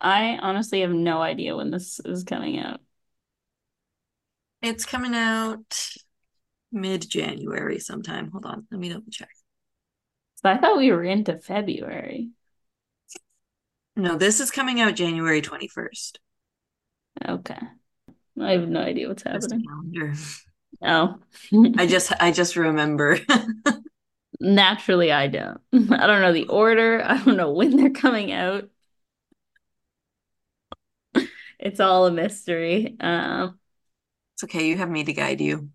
I honestly have no idea when this is coming out. It's coming out mid January sometime. Hold on, let me double check. So I thought we were into February. No, this is coming out January 21st. Okay. I have no idea what's happening. calendar. Oh. I just I just remember. Naturally, I don't. I don't know the order. I don't know when they're coming out. It's all a mystery. Um, it's okay, you have me to guide you.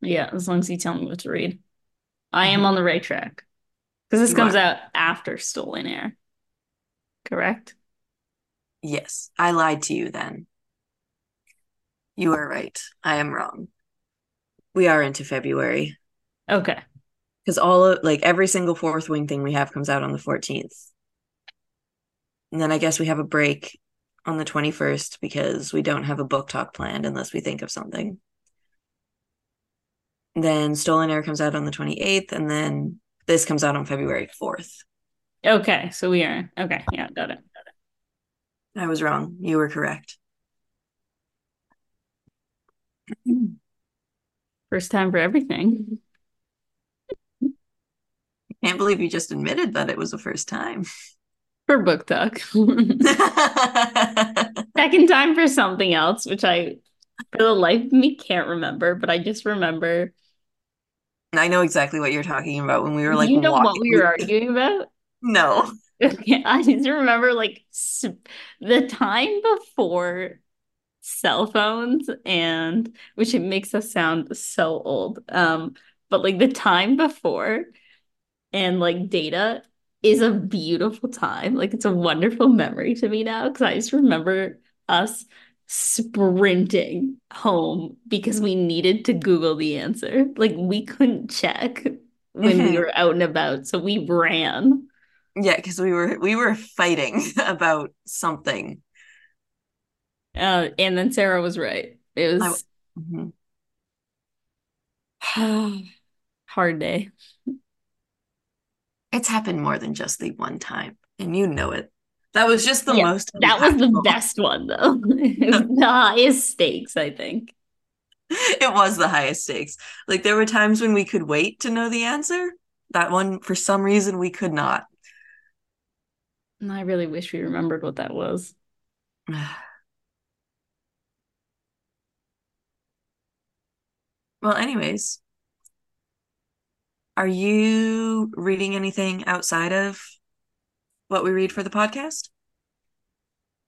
yeah, as long as you tell me what to read. I am on the right track. Because this You comes are. out after Stolen Heir. Correct? Yes, I lied to you then. You are right. I am wrong. We are into February Okay. because all of like every single fourth wing thing we have comes out on the 14th. And then I guess we have a break on the 21st because we don't have a book talk planned unless we think of something. Then Stolen Heir comes out on the 28th, and then this comes out on February 4th. Okay. So we are. Okay. Yeah, got it. Got it. I was wrong. You were correct. First time for everything. I can't believe you just admitted that it was the first time. For book talk. Second time for something else, which I, for the life of me, can't remember, but I just remember. I know exactly what you're talking about when we were like you know what walking- we were arguing about? No. Okay, I just remember like the time before cell phones and which it makes us sound so old. Um, but like the time before and like data is a beautiful time. Like it's a wonderful memory to me now because I just remember us sprinting home because we needed to Google the answer. Like we couldn't check when we Mhm. were out and about, so we ran. Yeah, because we were we were fighting about something. Uh, and then Sarah was right. It I- was Mhm. hard day. It's happened more than just the one time, and you know it. That was just the Yeah, most. That was the best one though. The highest stakes, I think. It was the highest stakes. Like there were times when we could wait to know the answer. That one, for some reason, we could not. And I really wish we remembered what that was. Well, anyways, are you reading anything outside of what we read for the podcast?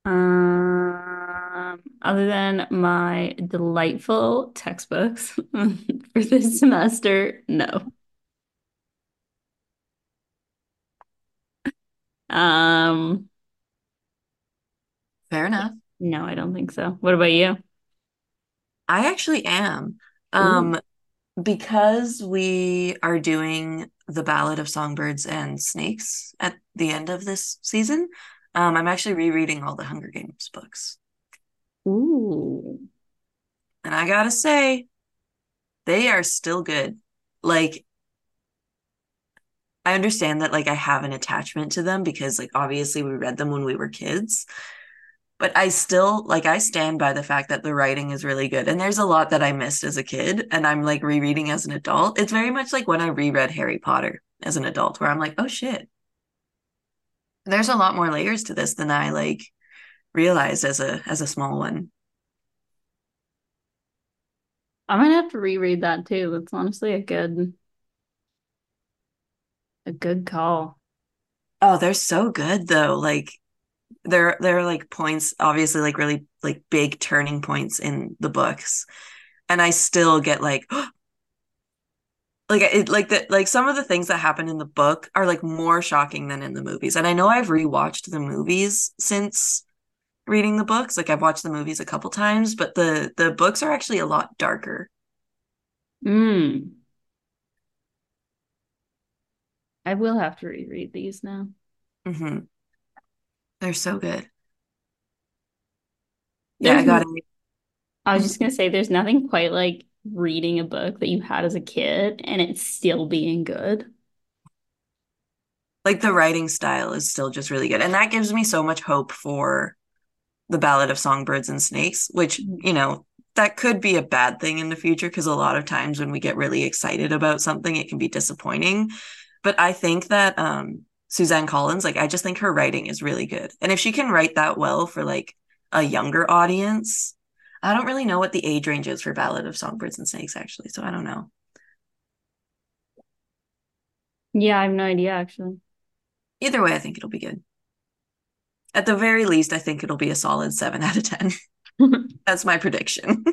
Um, other than my delightful textbooks for this semester, no. Um, Fair enough. no, I don't think so. What about you? I actually am. Um, because we are doing the Ballad of Songbirds and Snakes at the end of this season, um, I'm actually rereading all the Hunger Games books. Ooh. And I gotta say, they are still good. Like, I understand that like I have an attachment to them because like obviously we read them when we were kids. But I still like I stand by the fact that the writing is really good. And there's a lot that I missed as a kid and I'm like rereading as an adult. It's very much like when I reread Harry Potter as an adult, where I'm like, oh shit, There's a lot more layers to this than I like realized as a as a small one. I might have to reread that too. It's honestly a good a good call. Oh, they're so good though. Like there there are like points, obviously like really like big turning points in the books. And I still get like like it like that like some of the things that happen in the book are like more shocking than in the movies. And I know I've rewatched the movies since reading the books. Like I've watched the movies a couple times, but the the books are actually a lot darker. Mm. I will have to reread these now. hmm They're so good. Yeah, I got it. I was just gonna say there's nothing quite like reading a book that you had as a kid and it's still being good. Like the writing style is still just really good. And that gives me so much hope for the Ballad of Songbirds and Snakes, which, you know, that could be a bad thing in the future because a lot of times when we get really excited about something, it can be disappointing. But I think that um Suzanne Collins, like I just think her writing is really good. And if she can write that well for like a younger audience, I don't really know what the age range is for Ballad of Songbirds and Snakes actually, so I don't know. Yeah, I have no idea actually. Either way, I think it'll be good. At the very least, I think it'll be a solid 7 out of 10. That's my prediction.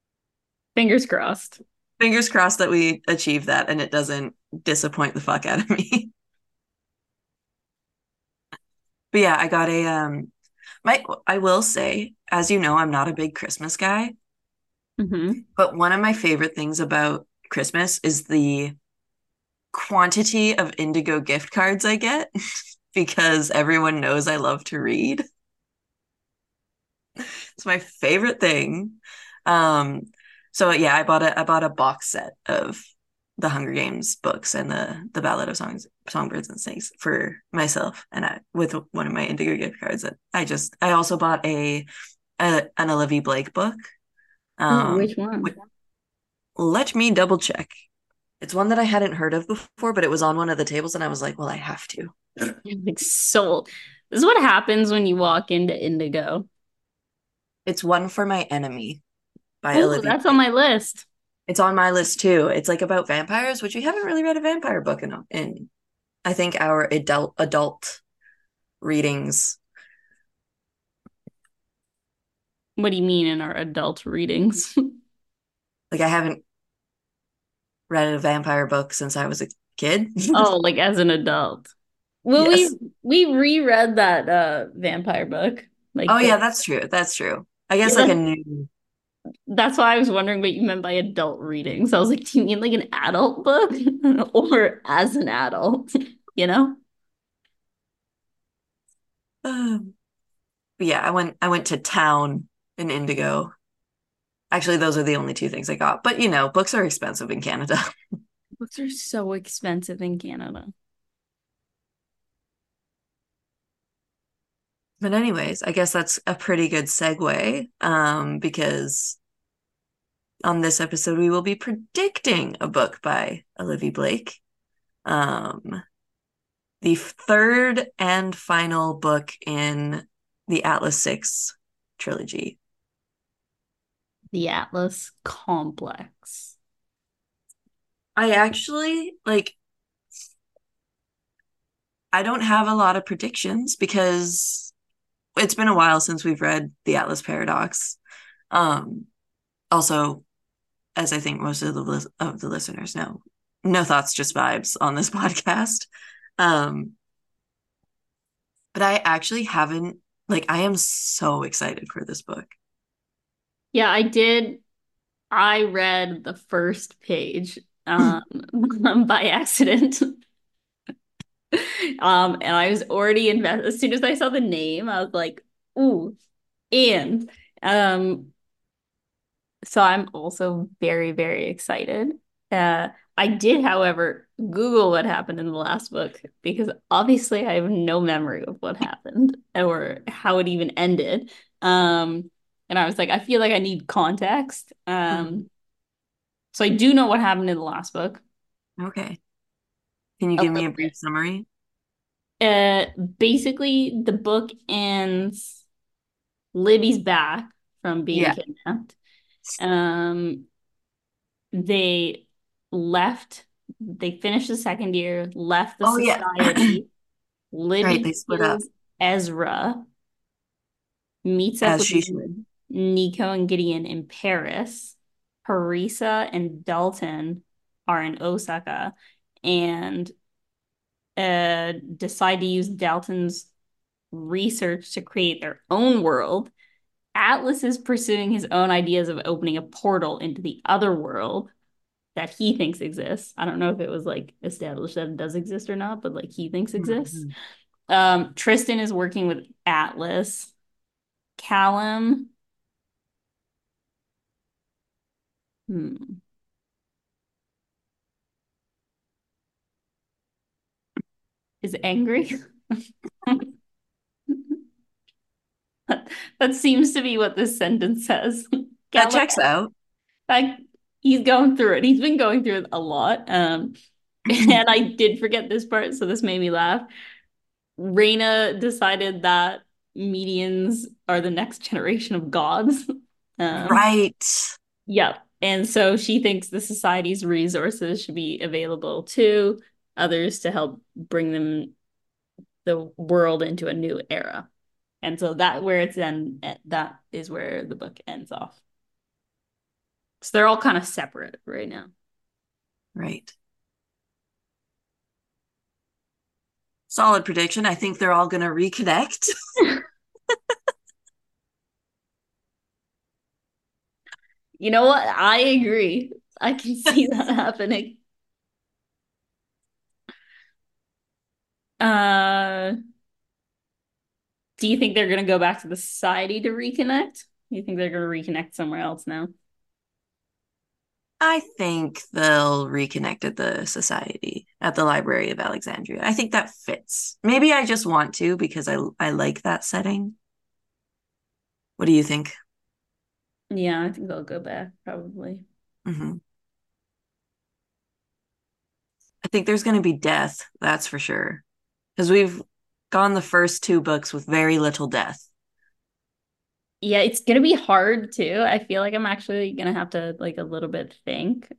Fingers crossed. Fingers crossed that we achieve that and it doesn't disappoint the fuck out of me. but yeah, I got a um my I will say, as you know, I'm not a big Christmas guy, hmm but one of my favorite things about Christmas is the quantity of Indigo gift cards I get because everyone knows I love to read. It's my favorite thing. Um, so yeah, I bought a I bought a box set of the Hunger Games books and the the Ballad of Songs Songbirds and Snakes for myself and I with one of my Indigo gift cards that I just I also bought a, a an Olivia Blake book. Ooh, Um which one? wi- let me double check. It's one that I hadn't heard of before, but it was on one of the tables and I was like, well, I have to. Like sold. This is what happens when you walk into Indigo. It's one for my enemy by Ooh, Olivia. that's on my list. It's on my list too. It's like about vampires, which we haven't really read a vampire book in in I think our adult adult readings. What do you mean in our adult readings? Like I haven't read a vampire book since I was a kid. Oh, like as an adult. Well, Yes. we we reread that uh vampire book. Like Oh yeah, that's true. That's true. I guess Yeah. like a new that's why I was wondering what you meant by adult reading. So I was like, do you mean like an adult book or as an adult? You know? um, yeah, I went I went to town in Indigo. Actually, those are the only two things I got. But you know, books are expensive in Canada. Books are so expensive in Canada. But anyways, I guess that's a pretty good segue um, because on this episode we will be predicting a book by Olivia Blake. Um, the third and final book in the Atlas 6 trilogy. The Atlas Complex. I actually like I don't have a lot of predictions because it's been a while since we've read the Atlas Paradox. Um also as I think most of the lis- of the listeners know, no thoughts just vibes on this podcast. Um but I actually haven't like I am so excited for this book. Yeah, I did. I read the first page um, by accident. Um, and I was already invested. As soon as I saw the name, I was like, ooh, and um, so I'm also very, very excited. Uh, I did, however, Google what happened in the last book because obviously I have no memory of what happened or how it even ended. Um, and I was like, I feel like I need context. Um, so I do know what happened in the last book. Okay. Can you give me a brief bit. summary? Uh, basically, the book ends. Libby's back from being Yeah. kidnapped. Um, they left. They finished the second year, left the Oh, yeah. society. Libby Right, they split up. Ezra, meets up As with. Nico and Gideon in Paris. Parisa and Dalton are in Osaka and uh, decide to use Dalton's research to create their own world. Atlas is pursuing his own ideas of opening a portal into the other world that he thinks exists. I don't know if it was like established that it does exist or not, but like he thinks exists. Mhm. Um, Tristan is working with Atlas. Callum. Hmm. Is angry. that, that seems to be what this sentence says. That checks out. like he's going through it. He's been going through it a lot. Um, and I did forget this part, so this made me laugh. Reina decided that medeians are the next generation of gods. Um, Right. Yep. And so she thinks the society's resources should be available to others to help bring them the world into a new era. And so that where it's then eh, that is where the book ends off. So they're all kind of separate right now. Right. Solid prediction. I think they're all going to reconnect. You know what? I agree. I can see that happening. Uh, do you think they're gonna go back to the society to reconnect? You think they're gonna reconnect somewhere else now? I think they'll reconnect at the society at the Library of Alexandria. I think that fits. Maybe I just want to because I I like that setting. What do you think? Yeah, I think they'll go back probably. hmm I think there's going to be death, that's for sure. Because we've gone the first two books with very little death. Yeah, it's gonna be hard too. I feel like I'm actually gonna have to like a little bit think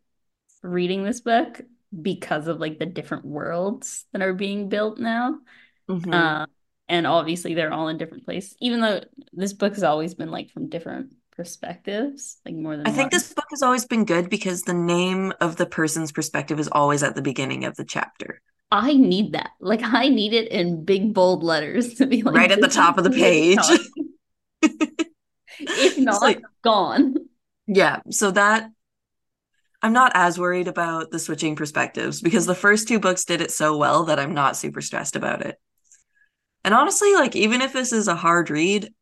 reading this book because of like the different worlds that are being built now. Mhm. Uh, and obviously they're all in different places, even though this book has always been like from different perspectives, like more than I think this book has always been good because the name of the person's perspective is always at the beginning of the chapter, I need that. Like I need it in big bold letters to be like right at the top of the page. If not, like- gone. Yeah, so that I'm not as worried about the switching perspectives because the first two books did it so well that I'm not super stressed about it. And honestly, like even if this is a hard read,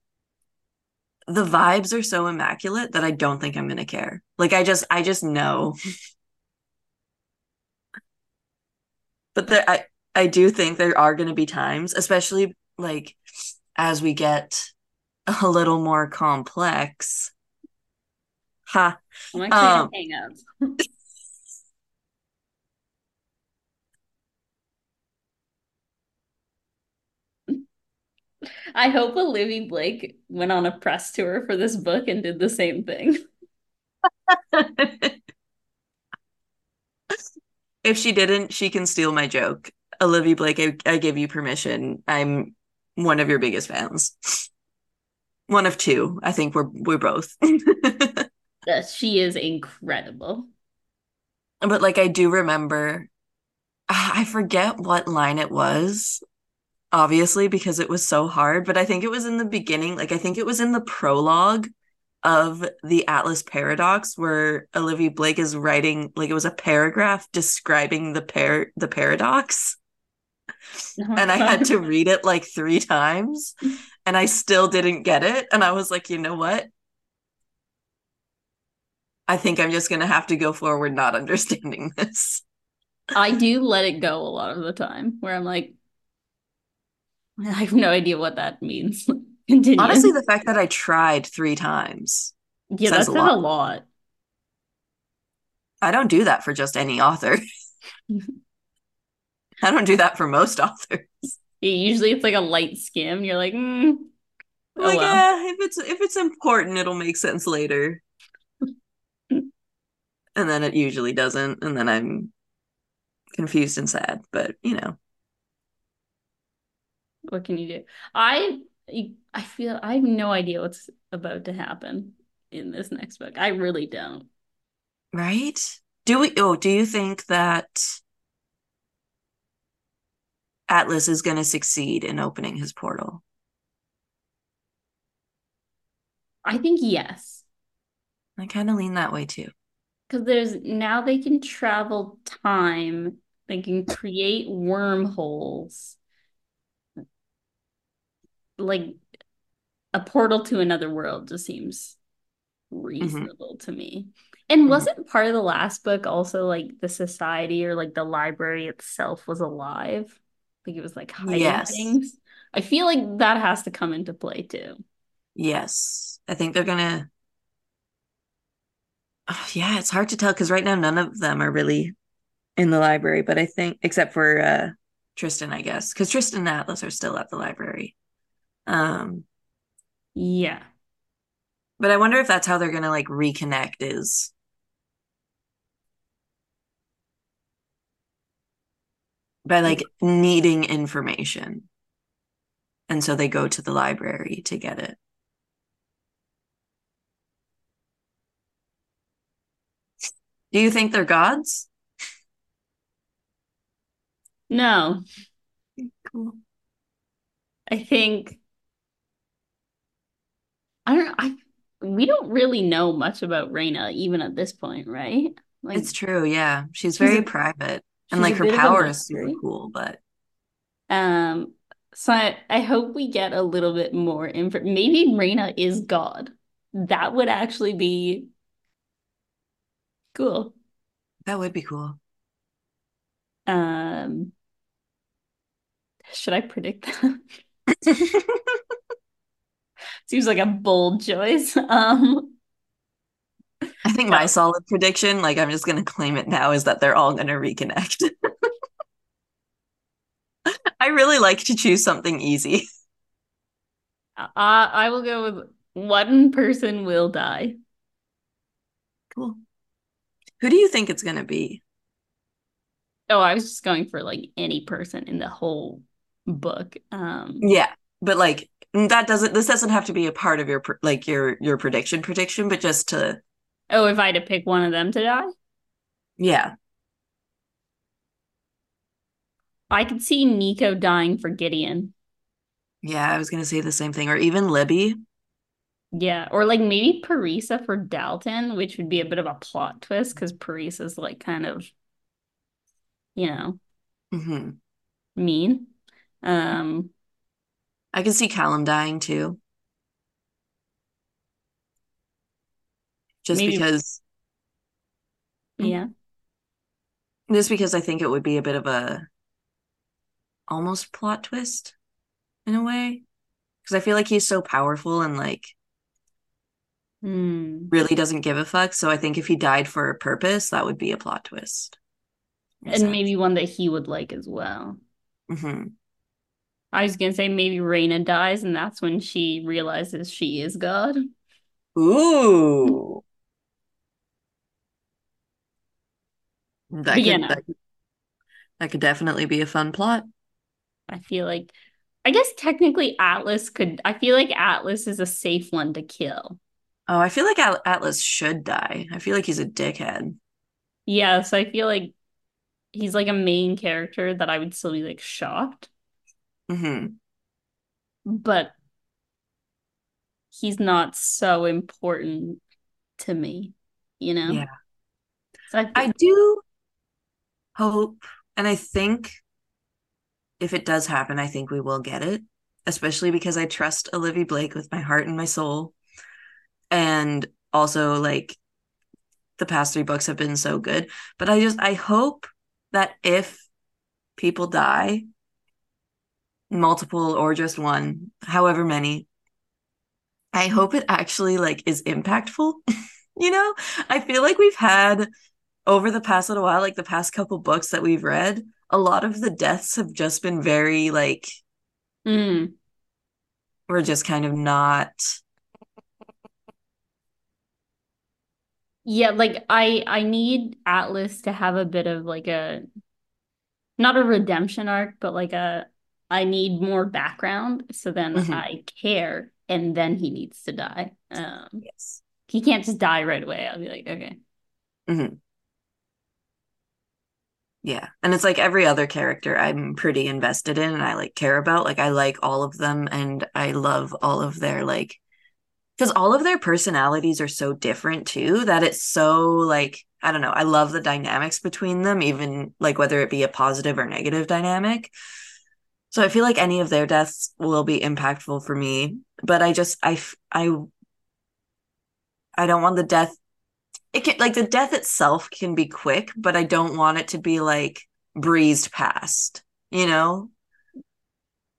the vibes are so immaculate that I don't think I'm going to care. Like I just I just know. But there I I do think there are going to be times, especially like as we get a little more complex. Ha. Actually Um, hang up. I hope Olivia Blake went on a press tour for this book and did the same thing. if she didn't, she can steal my joke. Olivia Blake, I, I give you permission. I'm one of your biggest fans. One of two. I think we're we're both. yes, she is incredible. but like I do remember ah, I forget what line it was, obviously, because it was so hard, but I think it was in the beginning, like I think it was in the prologue of the Atlas Paradox where Olivia Blake is writing like it was a paragraph describing the par the paradox. Uh-huh. and I had to read it like three times and I still didn't get it. And I was like, you know what? I think I'm just going to have to go forward not understanding this. I do let it go a lot of the time where I'm like, I have no idea what that means. Continue. Honestly, the fact that I tried three times, yeah, says that's a a lot. lot. I don't do that for just any author. I don't do that for most authors. Usually it's like a light skim. You're like, mm, oh like, well. yeah, if it's if it's important, it'll make sense later. and then it usually doesn't, and then I'm confused and sad. But you know, What can you do? I I feel I have no idea what's about to happen in this next book. I really don't. right? Do we? Oh, do you think that Atlas is going to succeed in opening his portal? I think yes. I kind of lean that way too. Because there's now they can travel time, they can create wormholes. Like a portal to another world just seems reasonable to me. And Mhm. wasn't part of the last book also like the society or like the library itself was alive? Like it was like hiding Yes. things. I feel like that has to come into play too. Yes, I think they're gonna. Oh, yeah, it's hard to tell because right now none of them are really in the library, but I think except for uh Tristan, I guess, because Tristan and Atlas are still at the library. Um, Yeah. but I wonder if that's how they're gonna like reconnect is by like needing information. And so they go to the library to get it. Do you think they're gods? No, Cool. I think I don't I we don't really know much about Reina even at this point, right? Like It's true, yeah. She's She's very a- private. she's And like her power is super cool, but um so I, I hope we get a little bit more info. Maybe Reina is God. That would actually be cool. that would be cool. Um should I predict that? Seems like a bold choice. Um I think my solid prediction, like I'm just gonna claim it now, is that they're all gonna reconnect. I really like to choose something easy. I I will go with one person will die. Cool. Who do you think it's gonna be? Oh, I was just going for like any person in the whole book. Um, Yeah, but like that doesn't. This doesn't have to be a part of your like your your prediction prediction, but just to oh, if I had to pick one of them to die, yeah. I could see Nico dying for Gideon. Yeah, I was gonna say the same thing, or even Libby. Yeah, or like maybe Parisa for Dalton, which would be a bit of a plot twist because Parisa's like kind of, you know, hmm mean. Um, I can see Callum dying too. Just Maybe- because, yeah. just because I think it would be a bit of a almost plot twist in a way. Because I feel like he's so powerful and like Hmm. really doesn't give a fuck. So I think if he died for a purpose, that would be a plot twist. And maybe one that he would like as well. hmm I was gonna say maybe Reina dies, and that's when she realizes she is God. Ooh. That could, yeah, no. that could that could definitely be a fun plot. I feel like, I guess technically Atlas could. I feel like Atlas is a safe one to kill. Oh, I feel like Atlas should die. I feel like he's a dickhead. Yeah, so I feel like he's like a main character that I would still be like shocked, hmm but he's not so important to me, you know? Yeah. So I, I do hope, and I think if it does happen, I think we will get it, especially because I trust Olivia Blake with my heart and my soul. And also, like, the past three books have been so good. But I just, I hope that if people die, multiple or just one, however many, I hope it actually like is impactful. you know, I feel like we've had over the past little while, like the past couple books that we've read, a lot of the deaths have just been very like Mm. We're just kind of not. Yeah, like I I need Atlas to have a bit of like a not a redemption arc, but like a I need more background so then Mhm. I care and then he needs to die. Um Yes. he can't just die right away. I'll be like, okay. Mm-hmm. Yeah. And it's like every other character I'm pretty invested in and I like care about. Like I like all of them and I love all of their like because all of their personalities are so different too that it's so like I don't know. I love the dynamics between them, even like whether it be a positive or negative dynamic. So I feel like any of their deaths will be impactful for me, but I just I I I don't want the death it can like the death itself can be quick, but I don't want it to be like breezed past, you know?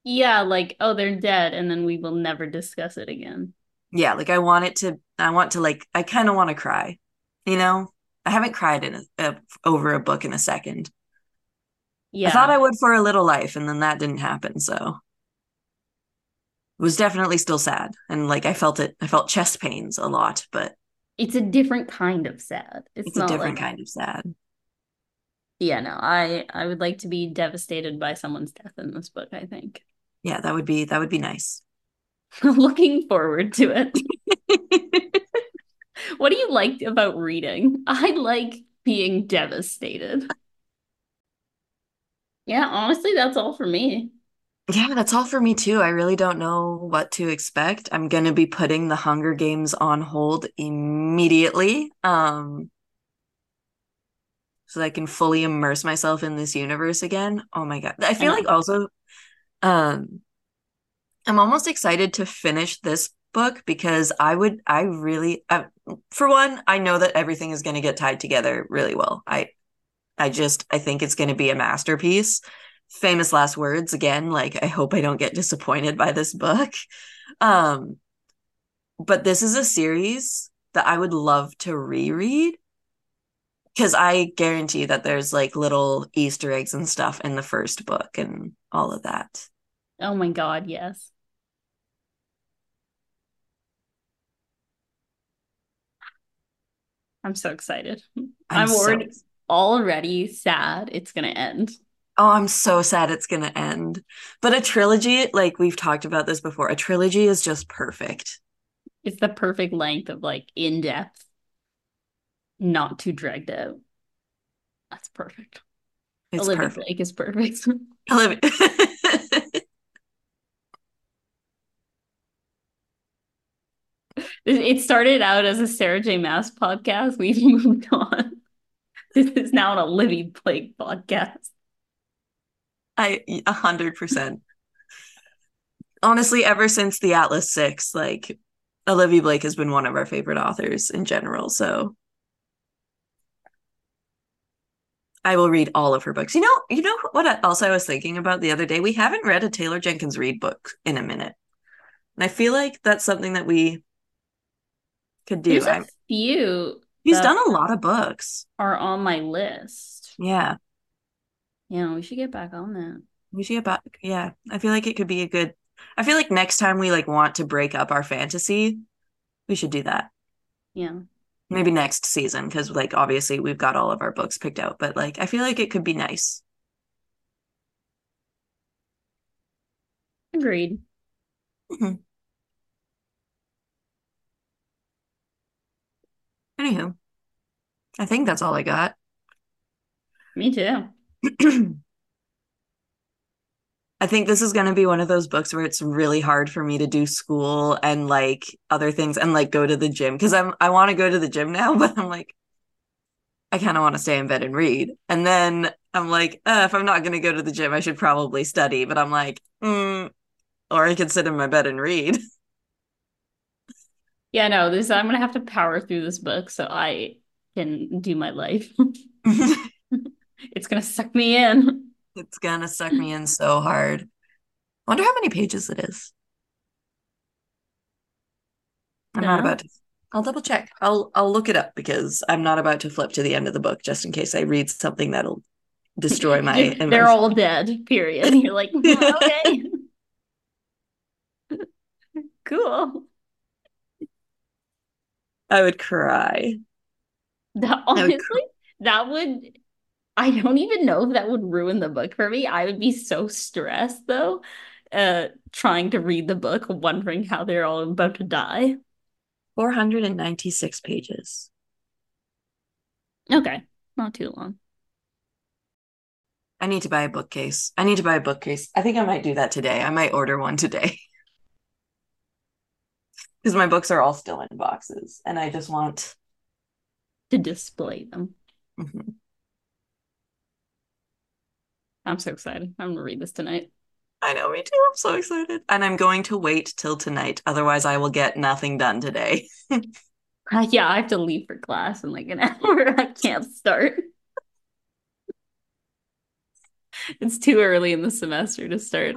Yeah, like, oh, they're dead, and then we will never discuss it again. Yeah, like I want it to I want to like I kind of want to cry, you know? I haven't cried in a, a over a book in a second. Yeah. I thought I would for a little life, and then that didn't happen, so it was definitely still sad. And like I felt it I felt chest pains a lot, but It's a different kind of sad. It's, it's a different like, kind of sad. Yeah, no, I I would like to be devastated by someone's death in this book, I think. Yeah, that would be that would be nice. Looking forward to it. What do you like about reading? I like being devastated. Yeah, honestly, that's all for me. Yeah, that's all for me too. I really don't know what to expect. I'm going to be putting the Hunger Games on hold immediately. Um so that I can fully immerse myself in this universe again. Oh my God. I feel like also um I'm almost excited to finish this book because I would I really uh, for one, I know that everything is going to get tied together really well. I I just I think it's going to be a masterpiece. Famous last words again, like I hope I don't get disappointed by this book. Um but this is a series that I would love to reread because I guarantee that there's like little Easter eggs and stuff in the first book and all of that. Oh my God, yes. I'm so excited. I'm, so- already already sad it's gonna end. Oh, I'm so sad it's gonna end. But a trilogy, like we've talked about this before, a trilogy is just perfect. It's the perfect length of like in depth, not too dragged out. That's perfect. It's Olivia perfect. Blake is perfect. Olivia- It started out as a Sarah J. Maas podcast. We've moved on. This is now an Olivia Blake podcast. I a hundred percent. Honestly, ever since the Atlas Six, like Olivia Blake has been one of our favorite authors in general. So I will read all of her books. You know, you know what else I was thinking about the other day? We haven't read a Taylor Jenkins Reid book in a minute. And I feel like that's something that we could do. There's a few he's done a lot of books. are on my list. Yeah. Yeah, we should get back on that. We should get back. Yeah. I feel like it could be a good I feel like next time we like want to break up our fantasy, we should do that. Yeah. Maybe next season, because like obviously we've got all of our books picked out, but like I feel like it could be nice. Agreed. Mm-hmm. Anywho, I think that's all I got. Me too. I think this is going to be one of those books where it's really hard for me to do school and like other things and like go to the gym because I'm I want to go to the gym now, but I'm like I kind of want to stay in bed and read. And then I'm like, uh, if I'm not going to go to the gym, I should probably study. But I'm like, mm, or I could sit in my bed and read. Yeah, no, this I'm gonna have to power through this book so I can do my life. It's gonna suck me in. it's gonna suck me in so hard. wonder how many pages it is. I'm not about to. I'll double check. I'll I'll look it up because I'm not about to flip to the end of the book just in case I read something that'll destroy my. They're immersion. all dead, period. You're like, "Hmm, okay. cool. I would cry. That I would honestly, that would I don't even know if that would ruin the book for me. I would be so stressed though, uh trying to read the book, wondering how they're all about to die. 496 pages. Okay, not too long. I need to buy a bookcase. I need to buy a bookcase. I think I might do that today. I might order one today. Because my books are all still in boxes and I just want To display them. Mhm. I'm so excited. I'm gonna read this tonight. I know, me too. I'm so excited. And I'm going to wait till tonight. Otherwise, I will get nothing done today. Uh, yeah, I have to leave for class in like an hour. I can't start. It's too early in the semester to start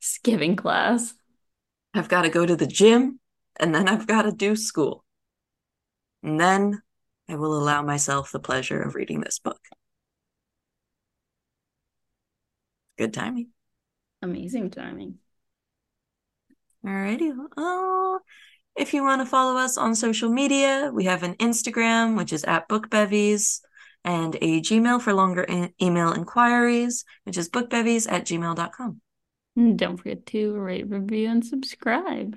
skipping class. I've got to go to the gym and then I've got to do school. And then I will allow myself the pleasure of reading this book. Good timing. Amazing timing. Alrighty. Oh, if you want to follow us on social media, we have an Instagram, which is at bookbevies, and a Gmail for longer e- email inquiries, which is bookbevies at gmail.com. And don't forget to rate, review, and subscribe.